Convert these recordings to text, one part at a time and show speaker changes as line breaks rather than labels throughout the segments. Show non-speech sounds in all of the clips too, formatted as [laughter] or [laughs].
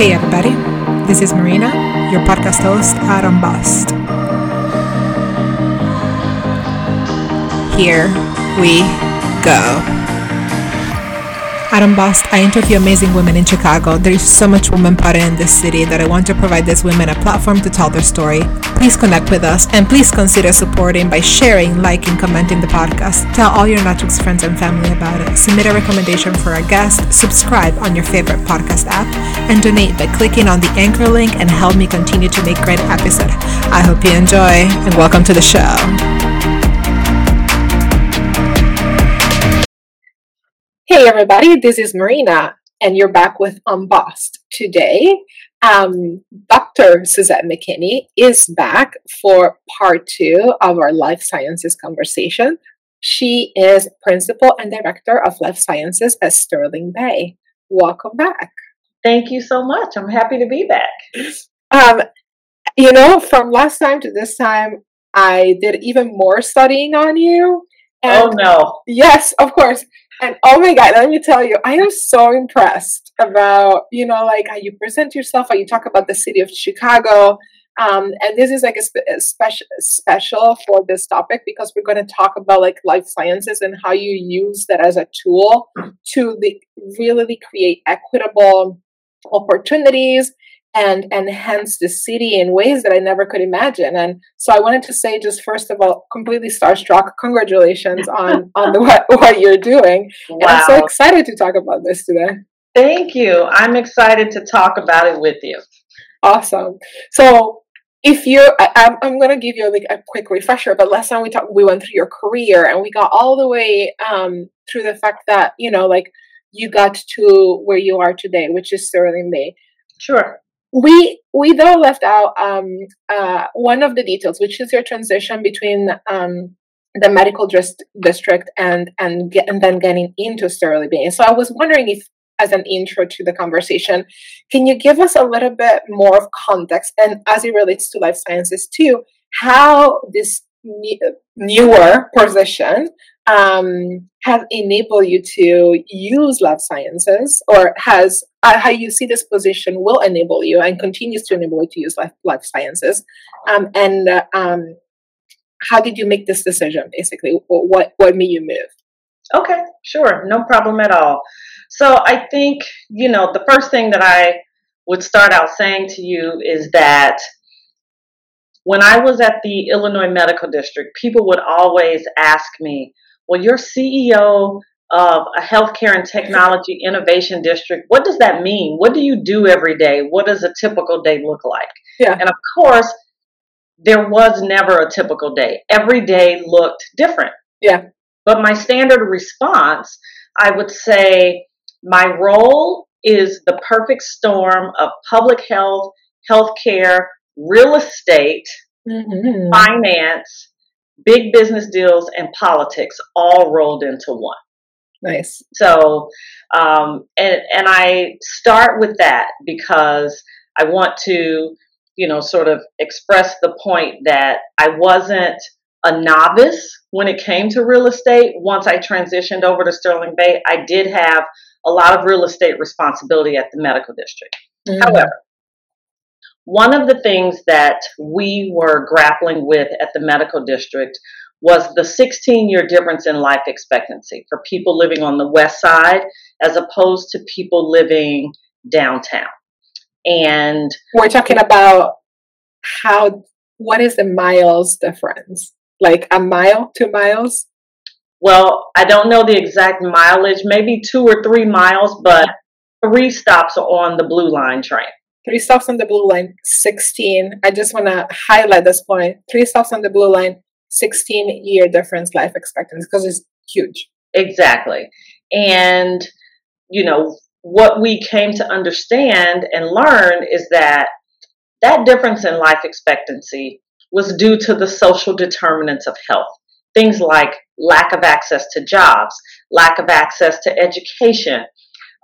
Hey, everybody. This is Marina, your podcast host at Unbossed. Here we go. At Unbossed, I interview amazing women in Chicago. There is so much woman power in this city that I want to provide these women a platform to tell their story. Please connect with us and please consider supporting by sharing, liking, commenting the podcast. Tell all your Netflix friends and family about it. Submit a recommendation for a guest, subscribe on your favorite podcast app, and donate by clicking on the anchor link and help me continue to make great episodes. I hope you enjoy and welcome to the show. Hey, everybody, this is Marina, and you're back with Unbossed. Today, um, Dr. Suzette McKinney is back for part two of our life sciences conversation. She is principal and director of life sciences at Sterling Bay. Welcome back.
Thank you so much. I'm happy to be back.
Um, you know, from last time to this time, I did even more studying on you.
And oh no.
Yes, of course. And oh my God, let me tell you, I am so impressed about, you know, like how you present yourself, how you talk about the city of Chicago. Um, and this is like a, spe- a special special for this topic because we're going to talk about like life sciences and how you use that as a tool to the, really create equitable opportunities and enhance the city in ways that I never could imagine. And so I wanted to say, just first of all, completely starstruck. Congratulations [laughs] on on the, what what you're doing. Wow. And I'm so excited to talk about this today.
Thank you. I'm excited to talk about it with you.
Awesome. So if you're I, am going to give you like a quick refresher but last time we talked we went through your career and we got all the way um, through the fact that you know like you got to where you are today which is sterling bay
sure
we we though left out um, uh, one of the details, which is your transition between um, the medical dist- district and and get, and then getting into Sterling Bay. So I was wondering if, as an intro to the conversation, can you give us a little bit more of context and as it relates to life sciences too, how this newer position um, has enabled you to use life sciences or has uh, how you see this position will enable you and continues to enable you to use life, life sciences. Um, and uh, um, how did you make this decision basically? What what made you move?
Okay sure. No problem at all. So i think you know the first thing that i would start out saying to you is that when I was at the Illinois Medical District, people would always ask me, Well, you're CEO of a healthcare and technology innovation district. What does that mean? What do you do every day? What does a typical day look like?
Yeah.
And of course, there was never a typical day. Every day looked different.
Yeah.
But my standard response, I would say, my role is the perfect storm of public health, healthcare, real estate, mm-hmm. finance, big business deals, and politics all rolled into one.
Nice.
So, um, and and I start with that because I want to, you know, sort of express the point that I wasn't a novice when it came to real estate. Once I transitioned over to Sterling Bay, I did have a lot of real estate responsibility at the medical district. Mm-hmm. However, one of the things that we were grappling with at the medical district was the 16 year difference in life expectancy for people living on the west side as opposed to people living downtown. And
we're talking about how, what is the miles difference? Like a mile, two miles?
Well, I don't know the exact mileage, maybe two or three miles, but three stops on the Blue Line train.
Three stops on the Blue Line, 16. I just want to highlight this point. Three stops on the Blue Line, 16 year difference life expectancy because it's huge.
Exactly. And, you know, what we came to understand and learn is that that difference in life expectancy was due to the social determinants of health. Things like lack of access to jobs, lack of access to education,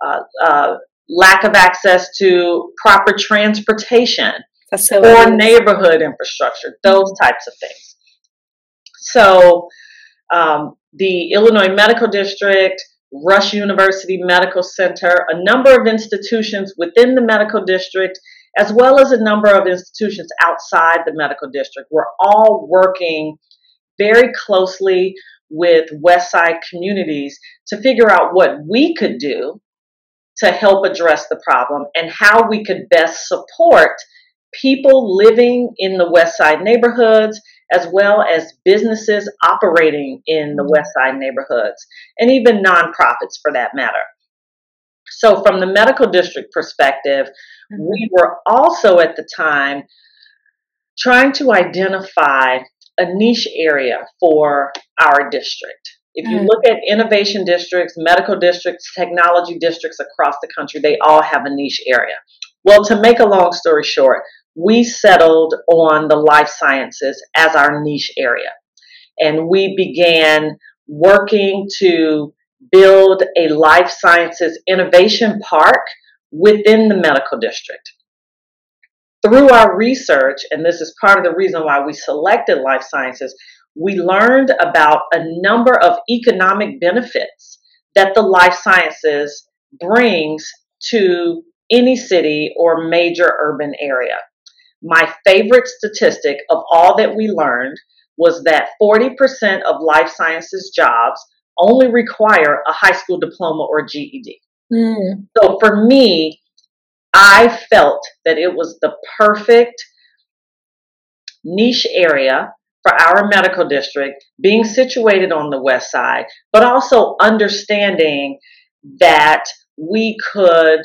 uh, uh, lack of access to proper transportation or neighborhood infrastructure, those types of things. So um, the Illinois Medical District Rush University Medical Center, a number of institutions within the medical district, as well as a number of institutions outside the medical district, were all working very closely with Westside communities to figure out what we could do to help address the problem and how we could best support people living in the West Side neighborhoods as well as businesses operating in the West Side neighborhoods and even nonprofits for that matter. So, from the medical district perspective, mm-hmm. we were also at the time trying to identify a niche area for our district. If you mm. look at innovation districts, medical districts, technology districts across the country, they all have a niche area. Well, to make a long story short, we settled on the life sciences as our niche area. And we began working to build a life sciences innovation park within the medical district. Through our research, and this is part of the reason why we selected life sciences, we learned about a number of economic benefits that the life sciences brings to any city or major urban area. My favorite statistic of all that we learned was that 40% of life sciences jobs only require a high school diploma or GED. Mm. So for me, I felt that it was the perfect niche area for our medical district being situated on the west side, but also understanding that we could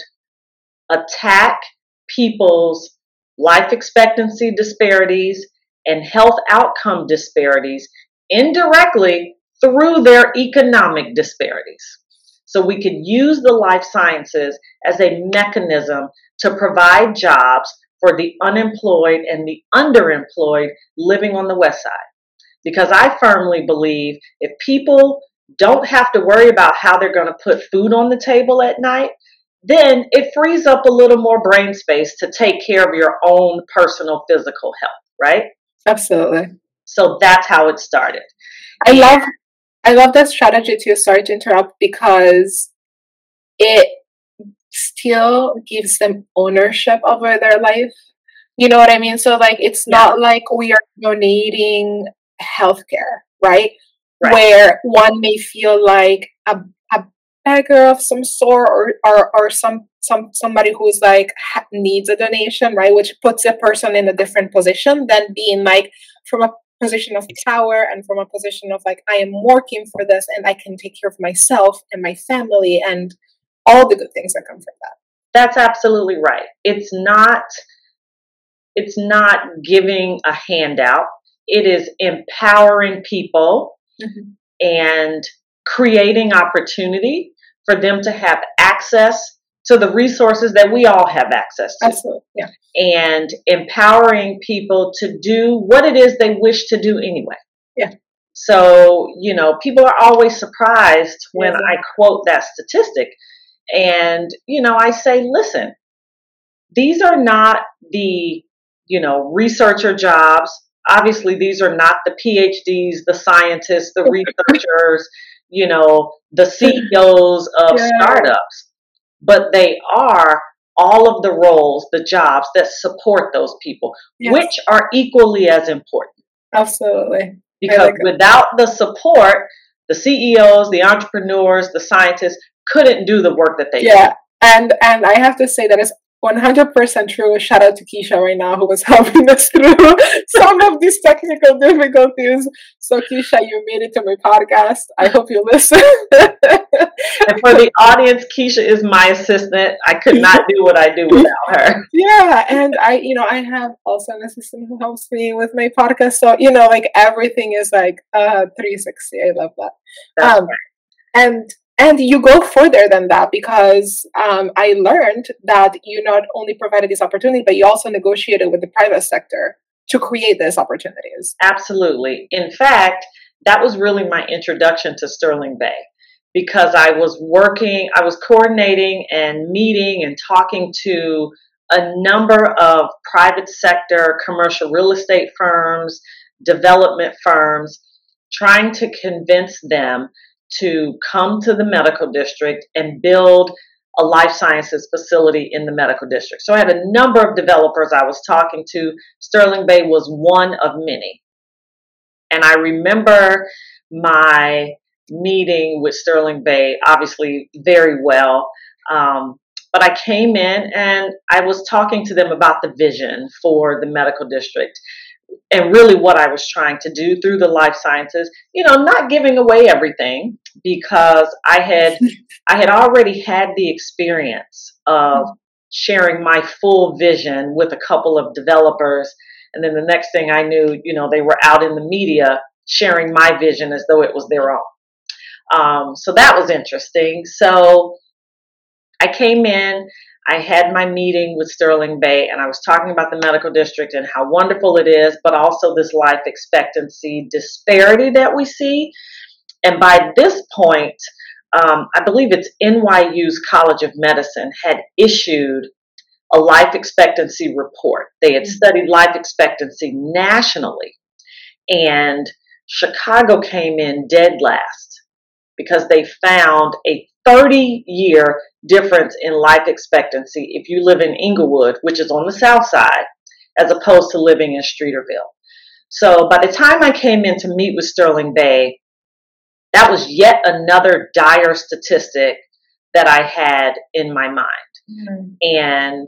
attack people's life expectancy disparities and health outcome disparities indirectly through their economic disparities. So we could use the life sciences as a mechanism to provide jobs for the unemployed and the underemployed living on the West Side. Because I firmly believe if people don't have to worry about how they're going to put food on the table at night, then it frees up a little more brain space to take care of your own personal physical health, right?
Absolutely.
So that's how it started.
I love I love that strategy too, sorry to interrupt, because it still gives them ownership over their life. You know what I mean? So like it's yeah. not like we are donating healthcare, right? right? Where one may feel like a, a beggar of some sort or, or or some some somebody who's like needs a donation, right? Which puts a person in a different position than being like from a position of power and from a position of like I am working for this and I can take care of myself and my family and all the good things that come from that.
That's absolutely right. It's not it's not giving a handout. It is empowering people mm-hmm. and creating opportunity for them to have access to the resources that we all have access to.
Absolutely. Yeah.
And empowering people to do what it is they wish to do anyway.
Yeah.
So, you know, people are always surprised when I quote that statistic and, you know, I say, listen, these are not the, you know, researcher jobs. Obviously, these are not the PhDs, the scientists, the [laughs] researchers, you know, the CEOs of yeah. startups, but they are all of the roles, the jobs that support those people, yes. which are equally as important.
Absolutely.
Because like without the support, the CEOs, the entrepreneurs, the scientists couldn't do the work that they
yeah. Did. And and I have to say that is 100% true. Shout out to Keisha right now who was [laughs] helping us through [laughs] some of these technical difficulties. So, Keisha, you made it to my podcast. I hope you listen. [laughs]
and for the audience, Keisha is my assistant. I could not do what I do without her.
Yeah. And I, you know, I have also an assistant who helps me with my podcast. So, you know, like everything is like uh 360. I love that. Um, right. And and you go further than that because um, I learned that you not only provided this opportunity, but you also negotiated with the private sector to create these opportunities.
Absolutely. In fact, that was really my introduction to Sterling Bay because I was working, I was coordinating and meeting and talking to a number of private sector commercial real estate firms, development firms, trying to convince them to come to the medical district and build a life sciences facility in the medical district. So I had a number of developers I was talking to. Sterling Bay was one of many. And I remember my meeting with Sterling Bay, obviously, very well. Um, but I came in and I was talking to them about the vision for the medical district and really what I was trying to do through the life sciences, you know, not giving away everything because I had [laughs] I had already had the experience of sharing my full vision with a couple of developers and then the next thing I knew, you know, they were out in the media sharing my vision as though it was their own. Um, so that was interesting. So I came in, I had my meeting with Sterling Bay, and I was talking about the medical district and how wonderful it is, but also this life expectancy disparity that we see. And by this point, um, I believe it's NYU's College of Medicine had issued a life expectancy report. They had mm-hmm. studied life expectancy nationally, and Chicago came in dead last because they found a 30 year difference in life expectancy if you live in Englewood, which is on the south side, as opposed to living in Streeterville. So by the time I came in to meet with Sterling Bay, that was yet another dire statistic that I had in my mind. Mm-hmm. And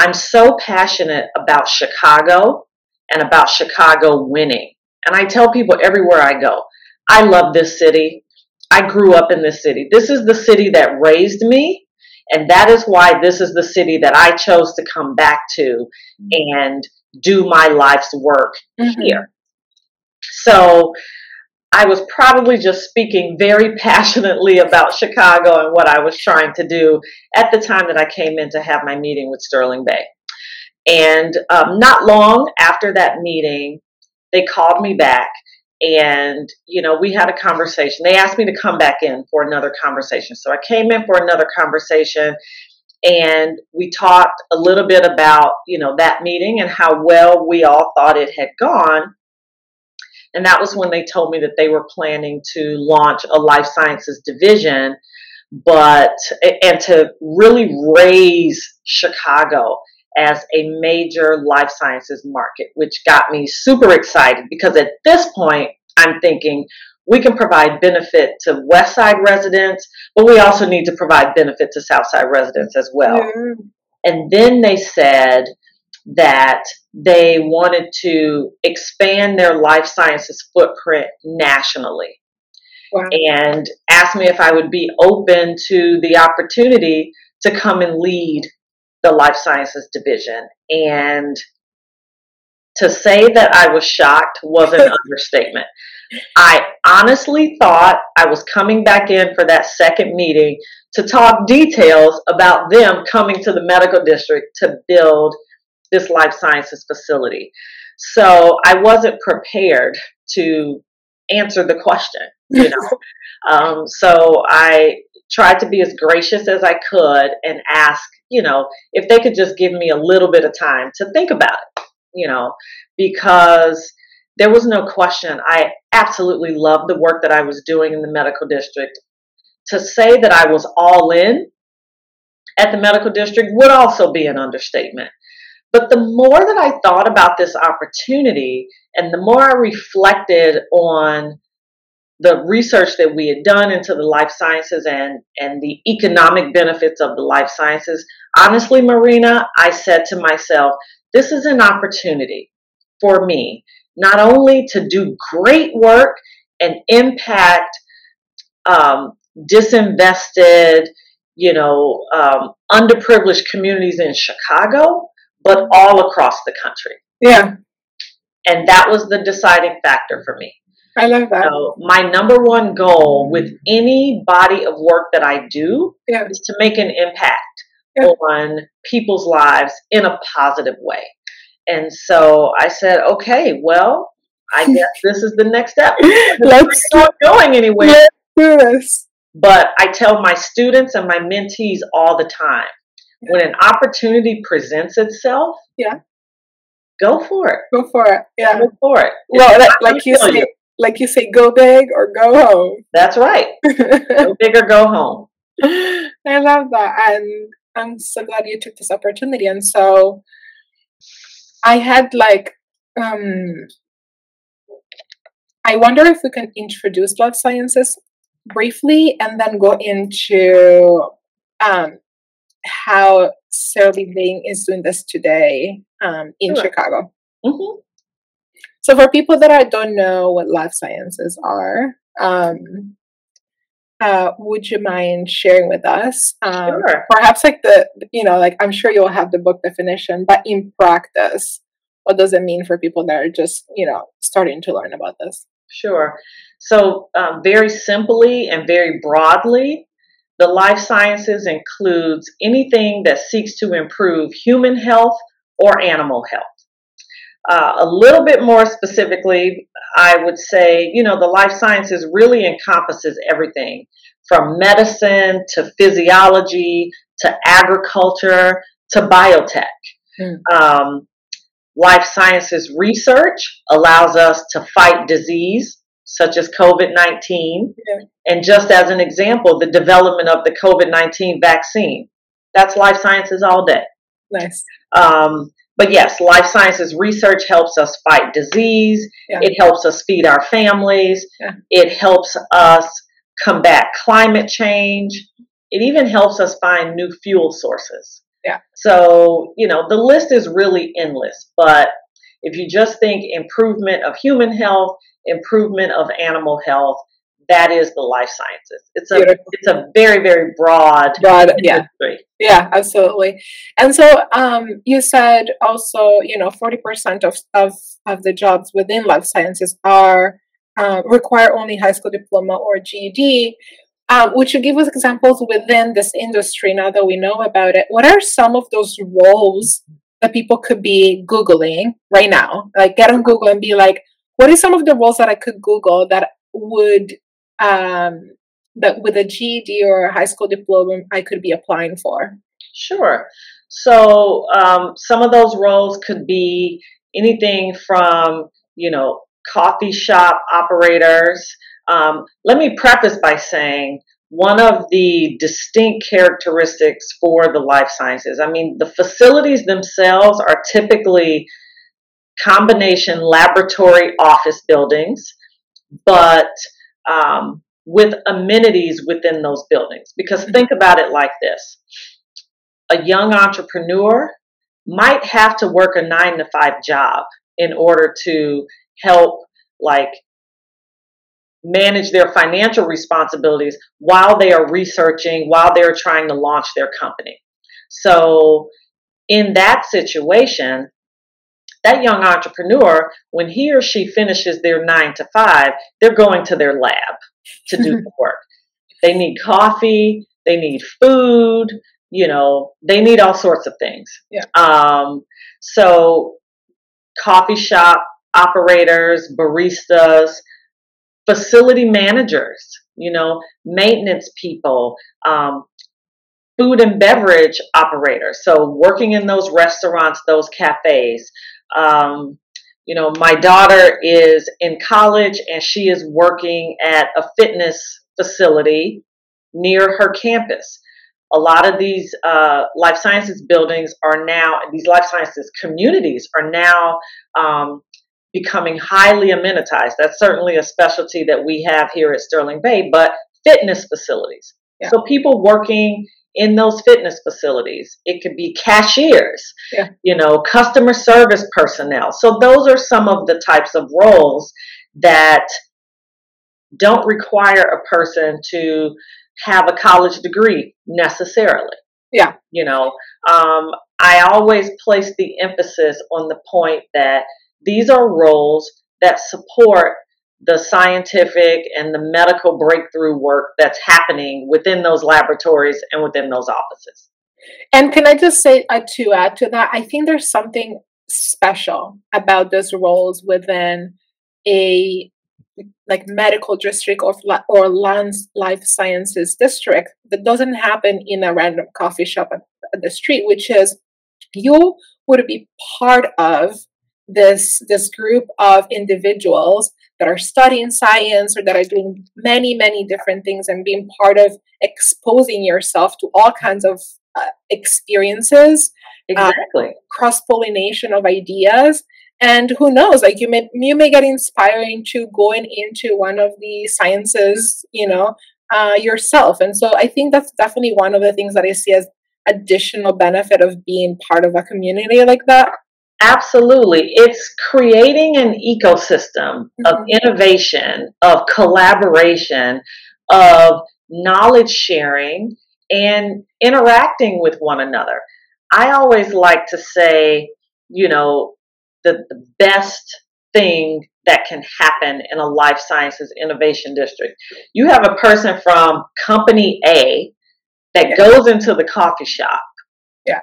I'm so passionate about Chicago and about Chicago winning. And I tell people everywhere I go, I love this city. I grew up in this city. This is the city that raised me. And that is why this is the city that I chose to come back to and do my life's work mm-hmm. here. So I was probably just speaking very [laughs] passionately about Chicago and what I was trying to do at the time that I came in to have my meeting with Sterling Bay. And um, not long after that meeting, they called me back and you know we had a conversation. They asked me to come back in for another conversation. So i came in for another conversation and we talked a little bit about you know that meeting and how well we all thought it had gone. And that was when they told me that they were planning to launch a life sciences division but and to really raise chicago as a major life sciences market, which got me super excited because at this point, I'm thinking we can provide benefit to West Side residents, but we also need to provide benefit to South Side residents as well. Mm-hmm. And then they said that they wanted to expand their life sciences footprint nationally. Wow. And asked me if I would be open to the opportunity to come and lead the life sciences division. And to say that I was shocked was an [laughs] understatement. I honestly thought I was coming back in for that second meeting to talk details about them coming to the medical district to build this life sciences facility. So I wasn't prepared to answer the question, you know. [laughs] um, so I tried to be as gracious as I could and ask, you know, if they could just give me a little bit of time to think about it, you know, because there was no question. I absolutely loved the work that I was doing in the medical district. To say that I was all in at the medical district would also be an understatement. But the more that I thought about this opportunity and the more I reflected on the research that we had done into the life sciences and, and the economic benefits of the life sciences, honestly, Marina, I said to myself, this is an opportunity for me not only to do great work and impact um, disinvested, you know, um, underprivileged communities in Chicago, but all across the country.
Yeah.
And that was the deciding factor for me.
I love that.
So my number one goal with any body of work that I do yeah. is to make an impact yeah. on people's lives in a positive way. And so I said, okay, well, I [laughs] guess this is the next step. Let's not going anywhere. Yes. But I tell my students and my mentees all the time, when an opportunity presents itself,
yeah,
go for it.
Go for it. Yeah,
go for it.
Well, like you say, you like you say, go big or go home. [laughs]
That's right. go big or go home.
I love that. And I'm so glad you took this opportunity. And so I had like, um, I wonder if we can introduce life sciences briefly and then go into um, how Sterling Bay is doing this today um, in sure. Chicago. Mm-hmm. So, for people that I don't know what life sciences are, um, uh, would you mind sharing with us? Um, sure. Perhaps like the, you know, like I'm sure you'll have the book definition, but in practice, what does it mean for people that are just, you know, starting to learn about this?
Sure. So, um, very simply and very broadly, the life sciences includes anything that seeks to improve human health or animal health. Uh, a little bit more specifically, I would say, you know, the life sciences really encompasses everything from medicine to physiology to agriculture to biotech. Mm. Um, life sciences research allows us to fight disease such as COVID 19. Yeah. And just as an example, the development of the COVID 19 vaccine. That's life sciences all day.
Nice.
Um, but yes, life sciences research helps us fight disease. Yeah. It helps us feed our families. Yeah. It helps us combat climate change. It even helps us find new fuel sources.
Yeah.
So, you know, the list is really endless. But if you just think improvement of human health, improvement of animal health, that is the life sciences. It's a Beautiful. it's a very very broad
broad yeah yeah absolutely. And so um, you said also you know forty percent of of of the jobs within life sciences are uh, require only high school diploma or GED. Um, would you give us examples within this industry now that we know about it? What are some of those roles that people could be Googling right now? Like, get on Google and be like, what are some of the roles that I could Google that would um, that with a GED or a high school diploma I could be applying for?
Sure. So um, some of those roles could be anything from you know coffee shop operators. Um, let me preface by saying one of the distinct characteristics for the life sciences. I mean, the facilities themselves are typically combination laboratory office buildings, but um, with amenities within those buildings. Because think about it like this a young entrepreneur might have to work a nine to five job in order to help, like, manage their financial responsibilities while they are researching, while they're trying to launch their company. So, in that situation, that young entrepreneur, when he or she finishes their nine to five, they're going to their lab to do [laughs] the work. They need coffee, they need food, you know, they need all sorts of things.
Yeah.
Um, so, coffee shop operators, baristas, facility managers, you know, maintenance people, um, food and beverage operators. So, working in those restaurants, those cafes, um, you know, my daughter is in college and she is working at a fitness facility near her campus. A lot of these uh, life sciences buildings are now, these life sciences communities are now um, becoming highly amenitized. That's certainly a specialty that we have here at Sterling Bay, but fitness facilities. Yeah. So people working in those fitness facilities. It could be cashiers,
yeah.
you know, customer service personnel. So those are some of the types of roles that don't require a person to have a college degree necessarily.
Yeah.
You know, um, I always place the emphasis on the point that these are roles that support the scientific and the medical breakthrough work that's happening within those laboratories and within those offices.
And can I just say uh, to add to that, I think there's something special about those roles within a like medical district or or life sciences district that doesn't happen in a random coffee shop at, at the street, which is you would be part of this this group of individuals that are studying science or that are doing many many different things and being part of exposing yourself to all kinds of uh, experiences
uh, exactly.
cross pollination of ideas. And who knows like you may you may get inspiring to going into one of the sciences you know uh, yourself. And so i think that's definitely one of the things that i see as additional benefit of being part of a community like that
Absolutely. It's creating an ecosystem mm-hmm. of innovation, of collaboration, of knowledge sharing, and interacting with one another. I always like to say, you know, the, the best thing that can happen in a life sciences innovation district. You have a person from company A that yeah. goes into the coffee shop.
Yeah.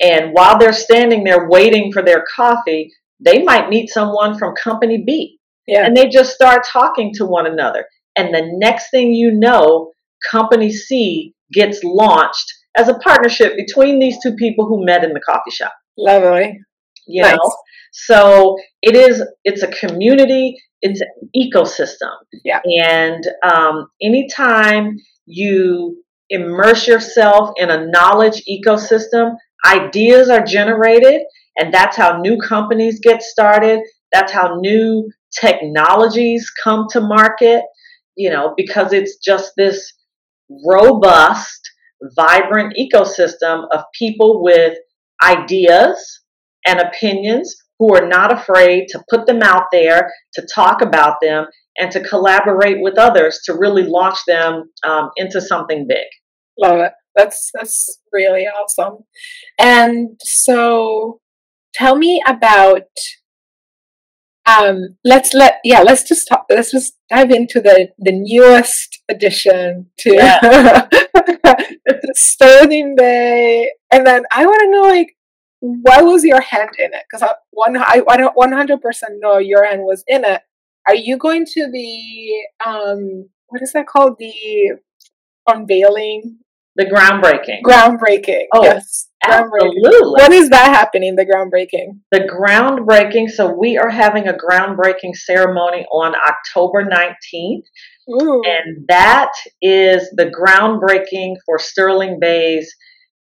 And while they're standing there waiting for their coffee, they might meet someone from company B.
Yeah.
And they just start talking to one another. And the next thing you know, company C gets launched as a partnership between these two people who met in the coffee shop.
Lovely.
You nice. know? So it is it's a community, it's an ecosystem.
Yeah.
And um, anytime you immerse yourself in a knowledge ecosystem, ideas are generated, and that's how new companies get started. That's how new technologies come to market, you know, because it's just this robust, vibrant ecosystem of people with ideas and opinions who are not afraid to put them out there, to talk about them, and to collaborate with others to really launch them um, into something big.
Love it. That's that's really awesome. And so tell me about um let's let yeah let's just talk let's just dive into the the newest addition to yeah. [laughs] Sterling Bay and then I want to know like why was your hand in it because I one I, I don't 100% know your hand was in it are you going to be um what is that called the unveiling
the groundbreaking.
Groundbreaking.
Oh,
yes.
Absolutely.
When is that happening, the groundbreaking?
The groundbreaking. So we are having a groundbreaking ceremony on October 19th.
Ooh.
And that is the groundbreaking for Sterling Bay's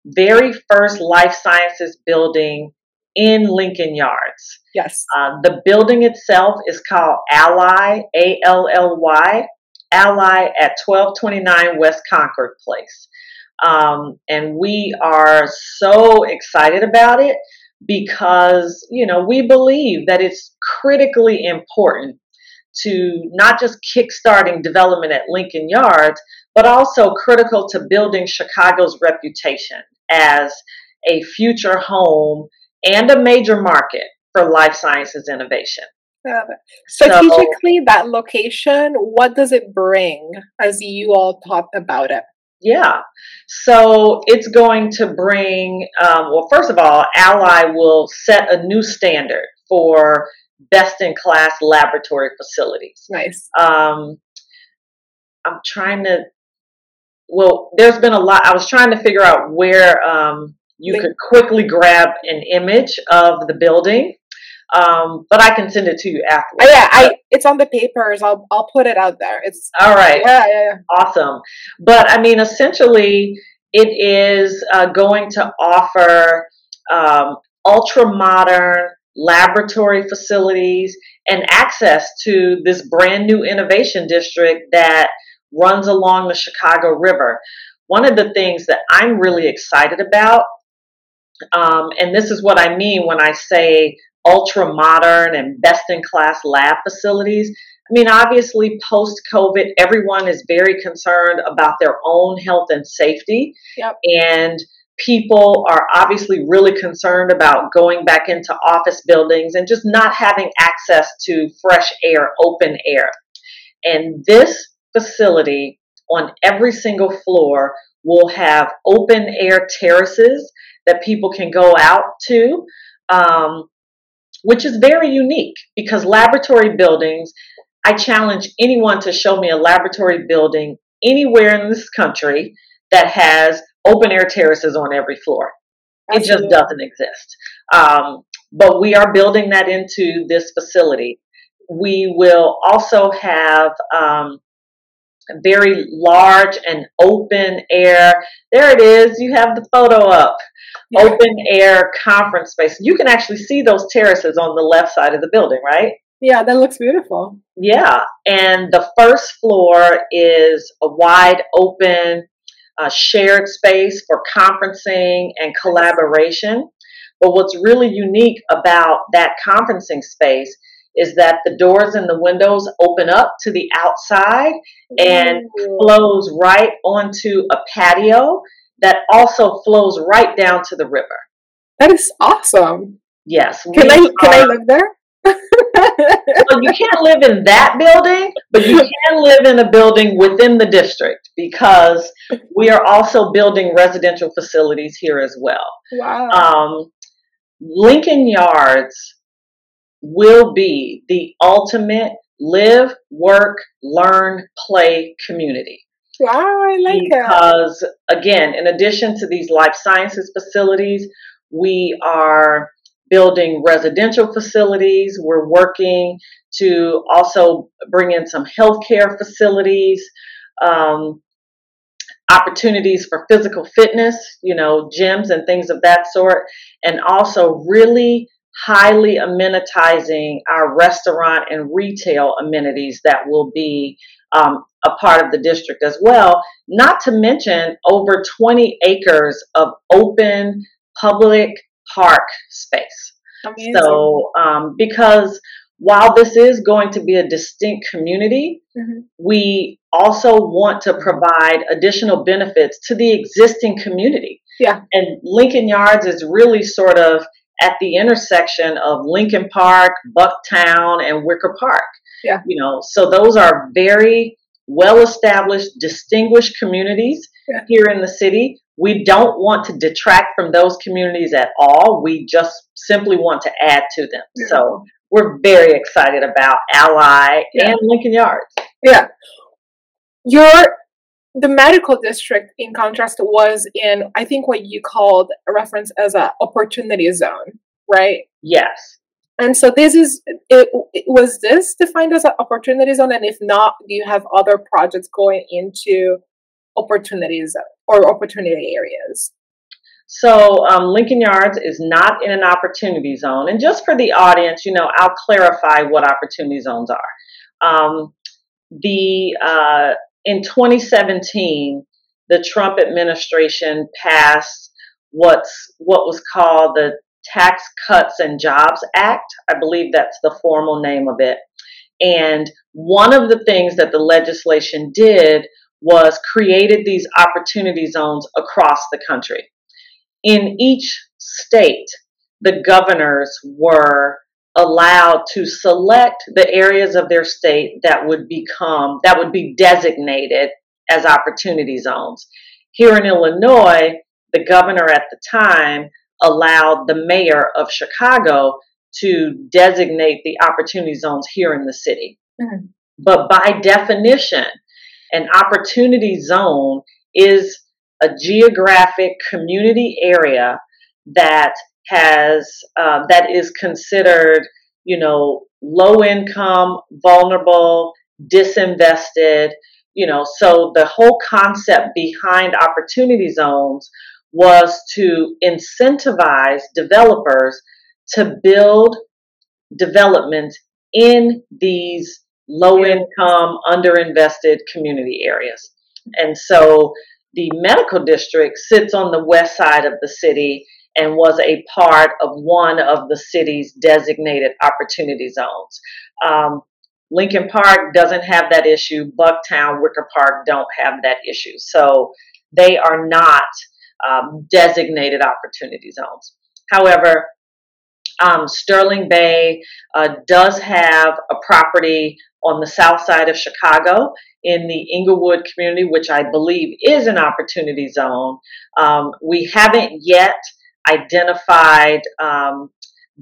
very first life sciences building in Lincoln Yards.
Yes.
Uh, the building itself is called Ally, A L L Y, Ally at 1229 West Concord Place. Um, and we are so excited about it because, you know, we believe that it's critically important to not just kickstarting development at Lincoln Yards, but also critical to building Chicago's reputation as a future home and a major market for life sciences innovation.
Strategically, so, that location, what does it bring as you all talked about it?
Yeah. So it's going to bring, um, well, first of all, Ally will set a new standard for best in class laboratory facilities.
Nice.
Um, I'm trying to, well, there's been a lot. I was trying to figure out where um, you could quickly grab an image of the building. Um, but I can send it to you after.
Oh, yeah, I it's on the papers. I'll I'll put it out there. It's
all right.
Yeah, yeah, yeah.
Awesome. But I mean, essentially, it is uh, going to offer um, ultra modern laboratory facilities and access to this brand new innovation district that runs along the Chicago River. One of the things that I'm really excited about, um, and this is what I mean when I say ultra modern and best in class lab facilities. I mean, obviously, post COVID, everyone is very concerned about their own health and safety.
Yep.
And people are obviously really concerned about going back into office buildings and just not having access to fresh air, open air. And this facility on every single floor will have open air terraces that people can go out to. Um, which is very unique because laboratory buildings, I challenge anyone to show me a laboratory building anywhere in this country that has open air terraces on every floor. Absolutely. It just doesn't exist. Um, but we are building that into this facility. We will also have um, very large and open air. There it is. You have the photo up. Yeah. Open air conference space. You can actually see those terraces on the left side of the building, right?
Yeah, that looks beautiful.
Yeah, and the first floor is a wide open uh, shared space for conferencing and collaboration. But what's really unique about that conferencing space is that the doors and the windows open up to the outside and Ooh. flows right onto a patio that also flows right down to the river.
That is awesome.
Yes.
Can I can I live there? [laughs]
well, you can't live in that building, but you can live in a building within the district because we are also building residential facilities here as well.
Wow.
Um, Lincoln Yards will be the ultimate live, work, learn, play community.
Wow, I like
because, that. Because, again, in addition to these life sciences facilities, we are building residential facilities. We're working to also bring in some healthcare facilities, um, opportunities for physical fitness, you know, gyms and things of that sort, and also really highly amenitizing our restaurant and retail amenities that will be um, a part of the district as well, not to mention over 20 acres of open public park space. Amazing. So, um, because while this is going to be a distinct community, mm-hmm. we also want to provide additional benefits to the existing community.
Yeah.
And Lincoln Yards is really sort of at the intersection of Lincoln Park, Bucktown, and Wicker Park.
Yeah.
You know, so those are very well established, distinguished communities yeah. here in the city. We don't want to detract from those communities at all. We just simply want to add to them. Yeah. So we're very excited about Ally yeah. and Lincoln Yards.
Yeah. Your the medical district, in contrast, was in I think what you called a reference as a opportunity zone, right?
Yes.
And so this is it, it was this defined as an opportunity zone, and if not, do you have other projects going into opportunities or opportunity areas?
So um, Lincoln Yards is not in an opportunity zone, and just for the audience, you know, I'll clarify what opportunity zones are. Um, the uh, in 2017, the Trump administration passed what's what was called the Tax Cuts and Jobs Act. I believe that's the formal name of it. And one of the things that the legislation did was created these opportunity zones across the country. In each state, the governors were allowed to select the areas of their state that would become that would be designated as opportunity zones. Here in Illinois, the governor at the time allowed the mayor of Chicago to designate the opportunity zones here in the city. Mm-hmm. But by definition, an opportunity zone is a geographic community area that has uh, that is considered, you know, low income, vulnerable, disinvested. You know, so the whole concept behind opportunity zones was to incentivize developers to build development in these low income, underinvested community areas. And so the medical district sits on the west side of the city and was a part of one of the city's designated opportunity zones. Um, Lincoln Park doesn't have that issue. Bucktown, Wicker Park don't have that issue. So they are not um, designated opportunity zones. However, um, Sterling Bay uh, does have a property on the south side of Chicago in the Englewood community, which I believe is an opportunity zone. Um, we haven't yet identified um,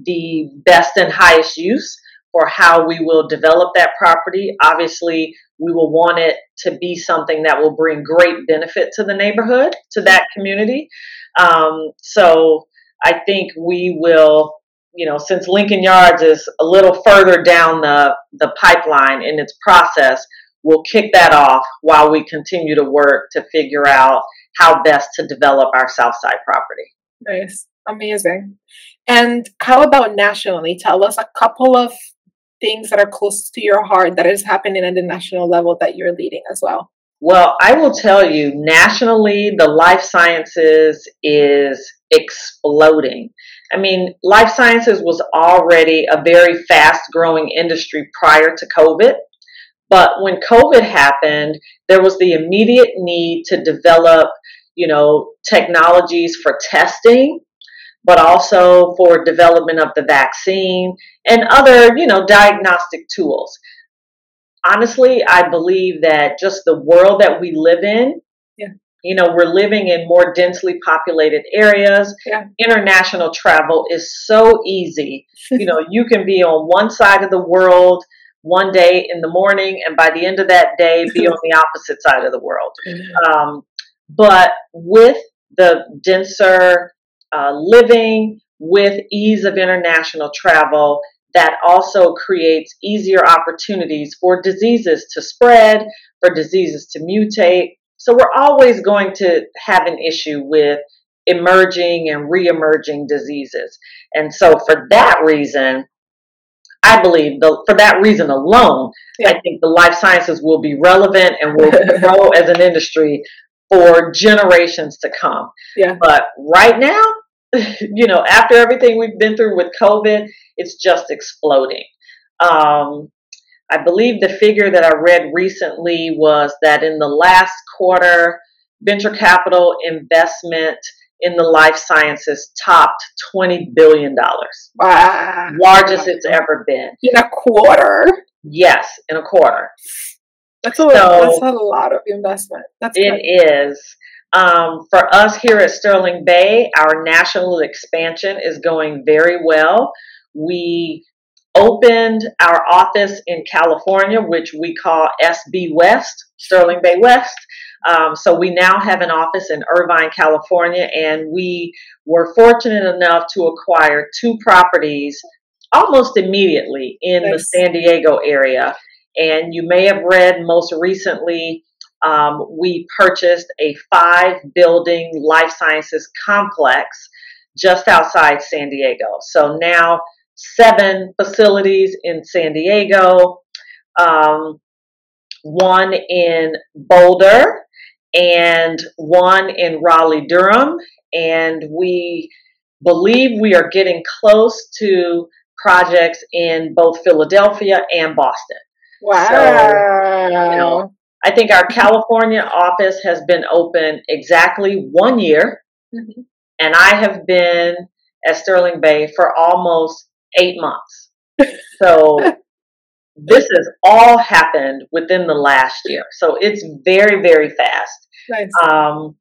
the best and highest use for how we will develop that property. Obviously, we will want it to be something that will bring great benefit to the neighborhood, to that community. Um, so I think we will you know, since Lincoln Yards is a little further down the, the pipeline in its process, we'll kick that off while we continue to work to figure out how best to develop our Southside property.
Nice. Amazing. And how about nationally? Tell us a couple of things that are close to your heart that is happening at the national level that you're leading as well.
Well, I will tell you, nationally, the life sciences is exploding. I mean, life sciences was already a very fast growing industry prior to COVID. But when COVID happened, there was the immediate need to develop, you know, technologies for testing, but also for development of the vaccine and other, you know, diagnostic tools honestly, I believe that just the world that we live in,
yeah.
you know, we're living in more densely populated areas.
Yeah.
International travel is so easy. [laughs] you know, you can be on one side of the world one day in the morning, and by the end of that day, be on the opposite side of the world. [laughs]
Mm-hmm.
Um, but with the denser uh, living, with ease of international travel, that also creates easier opportunities for diseases to spread, for diseases to mutate. So we're always going to have an issue with emerging and re-emerging diseases. And so for that reason, I believe the, for that reason alone, yeah. I think the life sciences will be relevant and will [laughs] grow as an industry for generations to come.
Yeah.
But right now, [laughs] you know, after everything we've been through with COVID, it's just exploding. Um, I believe the figure that I read recently was that in the last quarter, venture capital investment in the life sciences topped $20 billion.
Wow.
Largest it's ever been.
In a quarter?
Yes, in a quarter.
That's a, so, that's a lot of investment. That's
it is. Um, for us here at Sterling Bay, our national expansion is going very well. We opened our office in California, which we call SB West, Sterling Bay West. Um, so we now have an office in Irvine, California, and we were fortunate enough to acquire two properties almost immediately in the San Diego area. And you may have read most recently um, we purchased a five building life sciences complex just outside San Diego. So now seven facilities in San Diego, um, one in Boulder, and one in Raleigh Durham. And we believe we are getting close to projects in both Philadelphia and Boston.
Wow.
So, you know, I think our California office has been open exactly one year,
mm-hmm.
and I have been at Sterling Bay for almost eight months. [laughs] So this has all happened within the last year. So it's very, very fast.
Nice.
Um,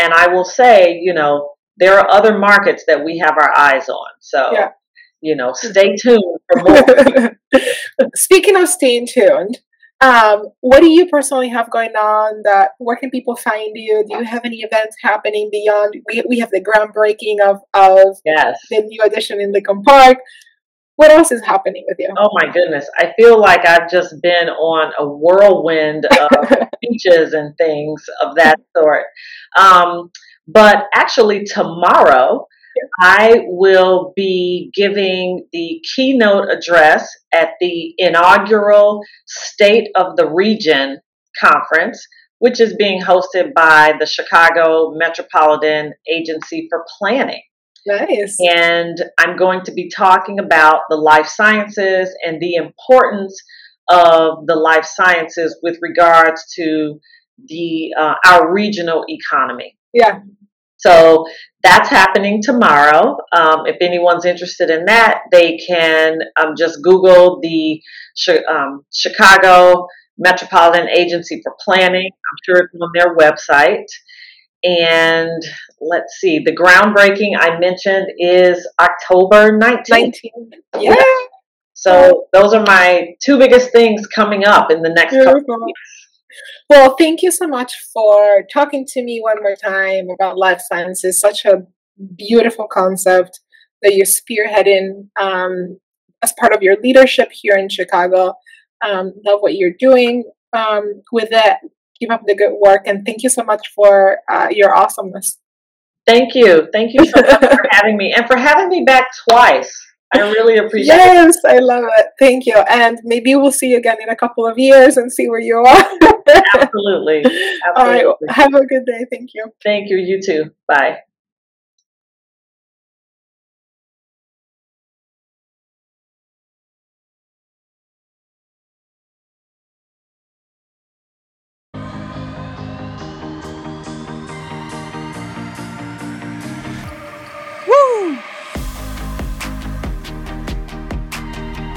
and I will say, you know, there are other markets that we have our eyes on. So,
yeah.
you know, stay tuned for more. [laughs]
Speaking of staying tuned, um, what do you personally have going on? That where can people find you? Do you have any events happening beyond? We, we have the groundbreaking of of
yes.
the new addition in Lincoln Park. What else is happening with you?
Oh my goodness, I feel like I've just been on a whirlwind of [laughs] speeches and things of that sort. Um, but actually, tomorrow I will be giving the keynote address at the inaugural State of the Region conference, which is being hosted by the Chicago Metropolitan Agency for Planning.
Nice.
And I'm going to be talking about the life sciences and the importance of the life sciences with regards to the uh, our regional economy.
Yeah.
So that's happening tomorrow. Um, if anyone's interested in that, they can um, just Google the um, Chicago Metropolitan Agency for Planning. I'm sure it's on their website. And let's see, the groundbreaking I mentioned is October 19th. 19th.
Yeah.
So those are my two biggest things coming up in the next Beautiful. couple of weeks.
Well, thank you so much for talking to me one more time about life sciences. Such a beautiful concept.
that you're spearheading um, as part of your leadership here in Chicago. Um, love what you're doing um, with it. Keep up the good work, and thank you so much for uh, your awesomeness.
Thank you. Thank you so much for [laughs] having me and for having me back twice. I really appreciate
yes,
it.
Yes, I love it. Thank you. And maybe we'll see you again in a couple of years and see where you are. [laughs]
Absolutely. Absolutely. [laughs]
All right. Have a good day. Thank you.
Thank you. You too. Bye.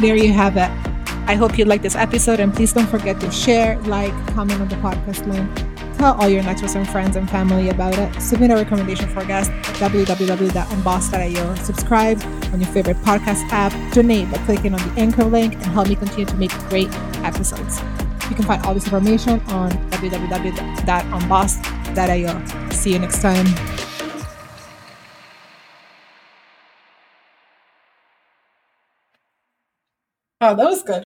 there you have it. I hope you like this episode and please don't forget to share, like, comment on the podcast link. Tell all your networks and friends and family about it. Submit a recommendation for a guest at www.unbossed.io. Subscribe on your favorite podcast app. Donate by clicking on the anchor link and help me continue to make great episodes. You can find all this information on www.unbossed.io. See you next time. Oh, that was good.